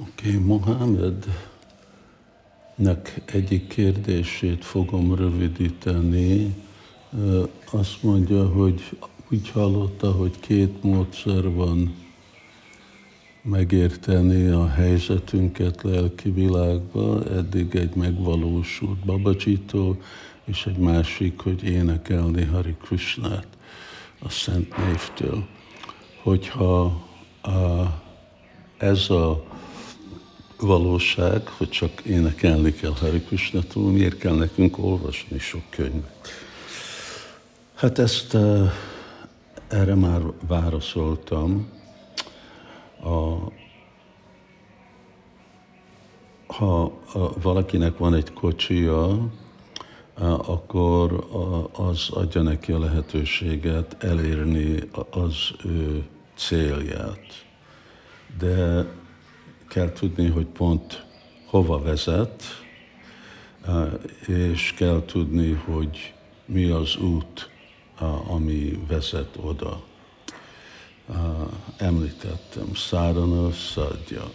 Oké, okay, Mohamednek egyik kérdését fogom rövidíteni. Azt mondja, hogy úgy hallotta, hogy két módszer van megérteni a helyzetünket lelki világba. Eddig egy megvalósult babacsító, és egy másik, hogy énekelni Hari Krishnát a Szent Névtől. Hogyha a, ez a valóság, hogy csak énekelni kell Hari Krishnától, miért kell nekünk olvasni sok könyvet? Hát ezt uh, erre már válaszoltam. A, ha a, valakinek van egy kocsija, akkor az adja neki a lehetőséget elérni az ő célját. De kell tudni, hogy pont hova vezet, és kell tudni, hogy mi az út, ami vezet oda. Említettem, szádana, szadja.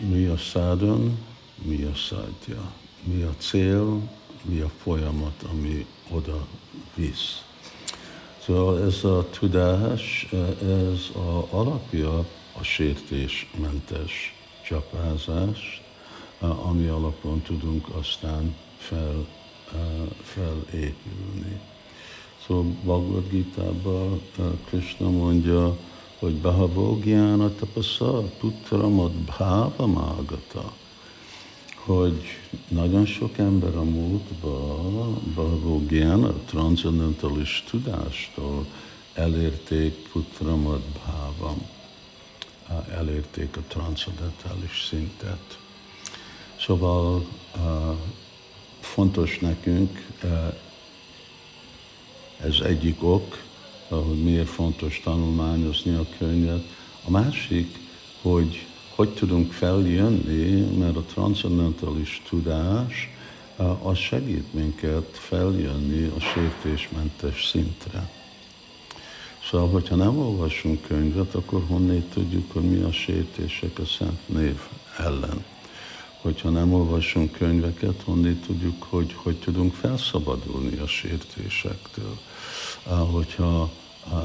Mi a szádon, mi a szadja. Mi a cél, mi a folyamat, ami oda visz. Szóval ez a tudás, ez a alapja a sértésmentes csapázás, ami alapon tudunk aztán fel, felépülni. Szóval Bhagavad Gita-ban Krishna mondja, hogy Bahavogyána tapasza putramad bhava mágata hogy nagyon sok ember a múltban Bhagavad a transzendentális tudástól elérték Putramad Bhavam, elérték a transzendentális szintet. Szóval fontos nekünk, ez egyik ok, hogy miért fontos tanulmányozni a könyvet. A másik, hogy hogy tudunk feljönni, mert a transzendentális tudás az segít minket feljönni a sértésmentes szintre. Szóval, hogyha nem olvasunk könyvet, akkor honnét tudjuk, hogy mi a sértések a Szent Név ellen. Hogyha nem olvasunk könyveket, honnét tudjuk, hogy hogy tudunk felszabadulni a sértésektől. Hogyha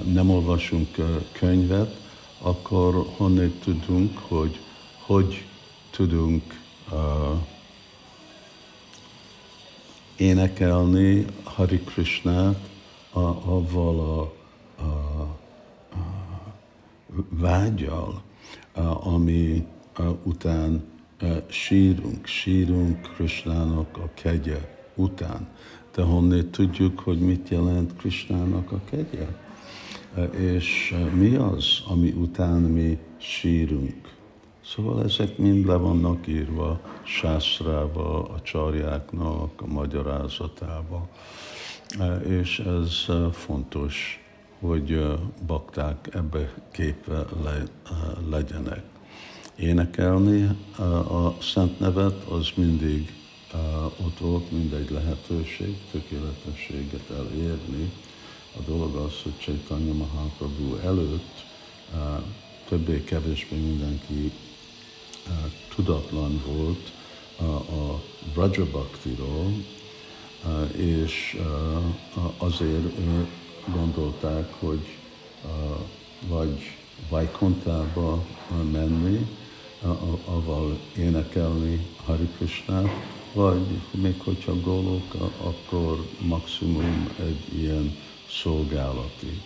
nem olvasunk könyvet, akkor honnét tudunk, hogy hogy tudunk énekelni Hari Krishnát avval a, a vágyal, ami után a, sírunk, sírunk Krishnának a kegye után. De honnét tudjuk, hogy mit jelent Krishnának a kegye? és mi az, ami után mi sírunk. Szóval ezek mind le vannak írva sászrába, a csarjáknak, a magyarázatába, és ez fontos, hogy bakták ebbe képve le, legyenek. Énekelni a szent nevet az mindig ott volt, mindegy lehetőség, tökéletességet elérni, a dolog az, hogy Chaitanya Mahaprabhu előtt többé-kevésbé mindenki tudatlan volt a Vrajabhaktiról, uh, és azért gondolták, hogy vagy Vajkontába menni, avval énekelni Hari Krishnát, vagy még hogyha gólok, akkor maximum egy ilyen szolgálati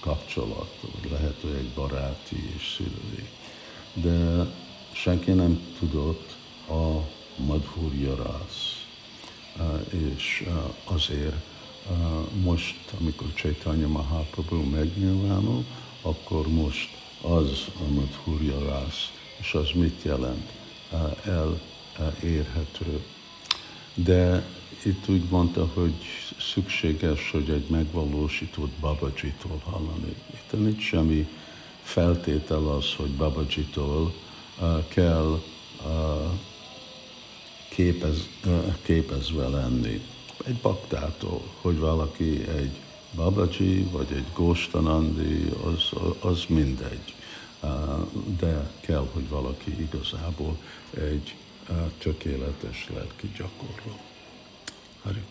kapcsolat, vagy lehet, hogy egy baráti és szülői. De senki nem tudott a Madhurya rász. És azért most, amikor Chaitanya Mahaprabhu megnyilvánul, akkor most az a Madhurya rász, és az mit jelent? Elérhető. De itt úgy mondta, hogy szükséges, hogy egy megvalósított Babajitól hallani. Itt nincs semmi feltétel az, hogy Babajitól kell képez, képezve lenni egy baktától, hogy valaki egy babacsi vagy egy góstanandi, az, az mindegy. De kell, hogy valaki igazából egy tökéletes lelki gyakorló. Hare